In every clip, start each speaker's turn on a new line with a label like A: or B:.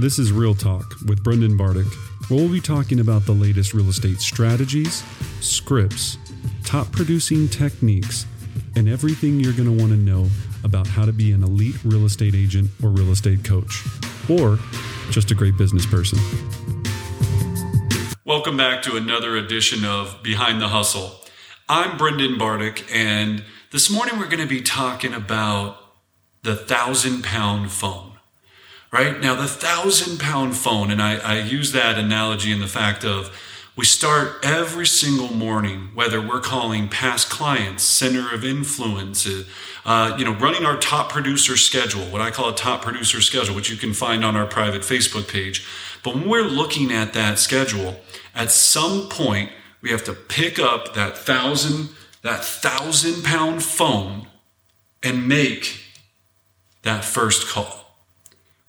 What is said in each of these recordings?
A: this is Real Talk with Brendan Bardick, where we'll be talking about the latest real estate strategies, scripts, top producing techniques, and everything you're going to want to know about how to be an elite real estate agent or real estate coach, or just a great business person. Welcome back to another edition of Behind the Hustle. I'm Brendan Bardick, and this morning we're going to be talking about the thousand pound phone. Right now, the thousand pound phone, and I, I use that analogy in the fact of we start every single morning, whether we're calling past clients, center of influence, uh, you know, running our top producer schedule, what I call a top producer schedule, which you can find on our private Facebook page. But when we're looking at that schedule, at some point we have to pick up that thousand, that thousand pound phone and make that first call,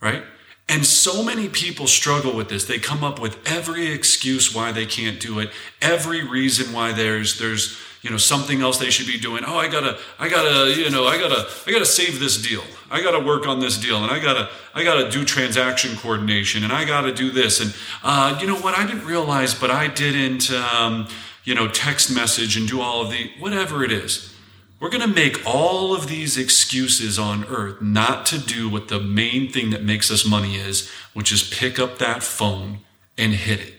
A: right? And so many people struggle with this. They come up with every excuse why they can't do it, every reason why there's there's you know something else they should be doing. Oh, I gotta, I gotta, you know, I gotta, I gotta save this deal. I gotta work on this deal, and I gotta, I gotta do transaction coordination, and I gotta do this. And uh, you know what? I didn't realize, but I didn't, um, you know, text message and do all of the whatever it is. We're going to make all of these excuses on earth not to do what the main thing that makes us money is, which is pick up that phone and hit it,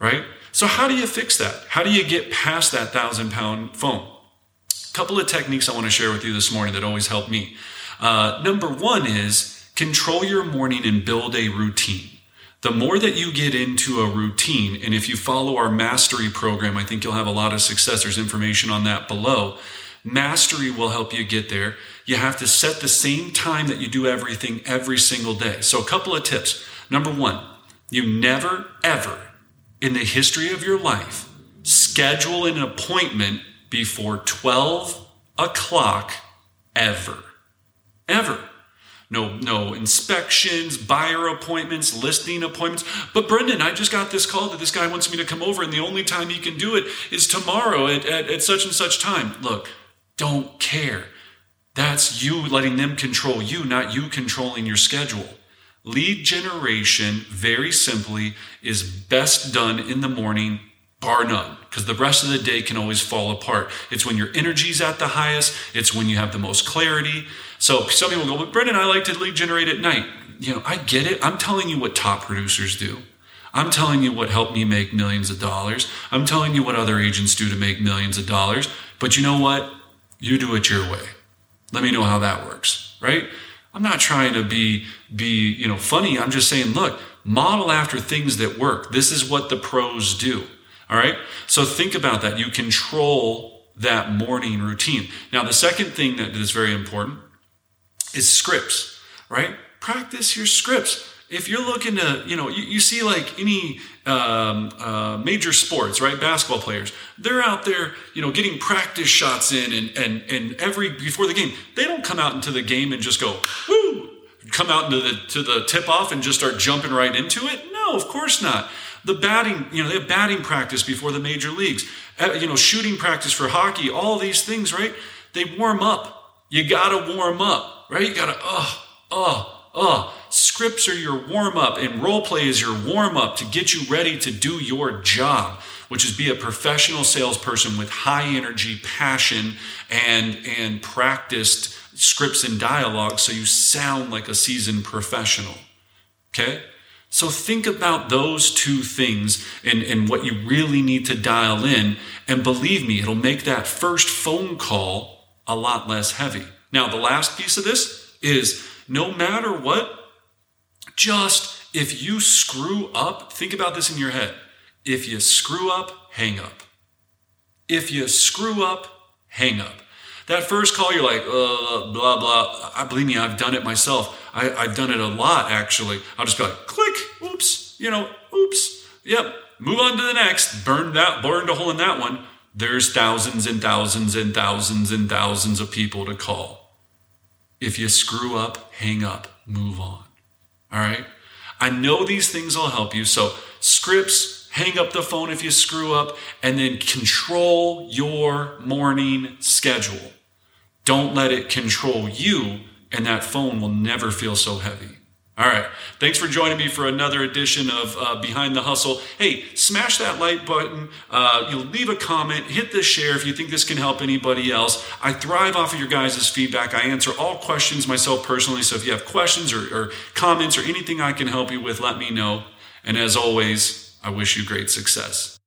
A: right? So, how do you fix that? How do you get past that thousand pound phone? A couple of techniques I want to share with you this morning that always help me. Uh, number one is control your morning and build a routine. The more that you get into a routine, and if you follow our mastery program, I think you'll have a lot of success. There's information on that below Mastery will help you get there. You have to set the same time that you do everything every single day. So, a couple of tips. Number one, you never, ever in the history of your life schedule an appointment before 12 o'clock ever. Ever. No, no inspections, buyer appointments, listing appointments. But Brendan, I just got this call that this guy wants me to come over, and the only time he can do it is tomorrow at, at, at such and such time. Look, don't care. That's you letting them control you, not you controlling your schedule. Lead generation, very simply, is best done in the morning, bar none, because the rest of the day can always fall apart. It's when your energy's at the highest, it's when you have the most clarity. So some people go, but Brendan, I like to lead generate at night. You know, I get it. I'm telling you what top producers do. I'm telling you what helped me make millions of dollars. I'm telling you what other agents do to make millions of dollars. But you know what? You do it your way. Let me know how that works, right? I'm not trying to be be, you know, funny. I'm just saying, look, model after things that work. This is what the pros do. All right? So think about that. You control that morning routine. Now, the second thing that is very important is scripts, right? Practice your scripts if you're looking to, you know, you, you see like any um, uh, major sports, right? Basketball players, they're out there, you know, getting practice shots in, and and and every before the game, they don't come out into the game and just go, woo, come out into the to the tip off and just start jumping right into it. No, of course not. The batting, you know, they have batting practice before the major leagues, uh, you know, shooting practice for hockey, all these things, right? They warm up. You gotta warm up, right? You gotta, oh, oh oh, scripts are your warm up and role play is your warm up to get you ready to do your job, which is be a professional salesperson with high energy, passion, and, and practiced scripts and dialogue so you sound like a seasoned professional. Okay? So think about those two things and, and what you really need to dial in. And believe me, it'll make that first phone call a lot less heavy. Now, the last piece of this is no matter what, just if you screw up, think about this in your head. If you screw up, hang up. If you screw up, hang up. That first call, you're like, uh, blah, blah. I believe me, I've done it myself. I, have done it a lot, actually. I'll just be like, click, oops, you know, oops. Yep, move on to the next. Burn that, burned a hole in that one. There's thousands and thousands and thousands and thousands of people to call. If you screw up, hang up, move on. All right? I know these things will help you. So, scripts, hang up the phone if you screw up, and then control your morning schedule. Don't let it control you, and that phone will never feel so heavy. All right. Thanks for joining me for another edition of uh, Behind the Hustle. Hey, smash that like button. Uh, you'll leave a comment, hit the share if you think this can help anybody else. I thrive off of your guys' feedback. I answer all questions myself personally. So if you have questions or, or comments or anything I can help you with, let me know. And as always, I wish you great success.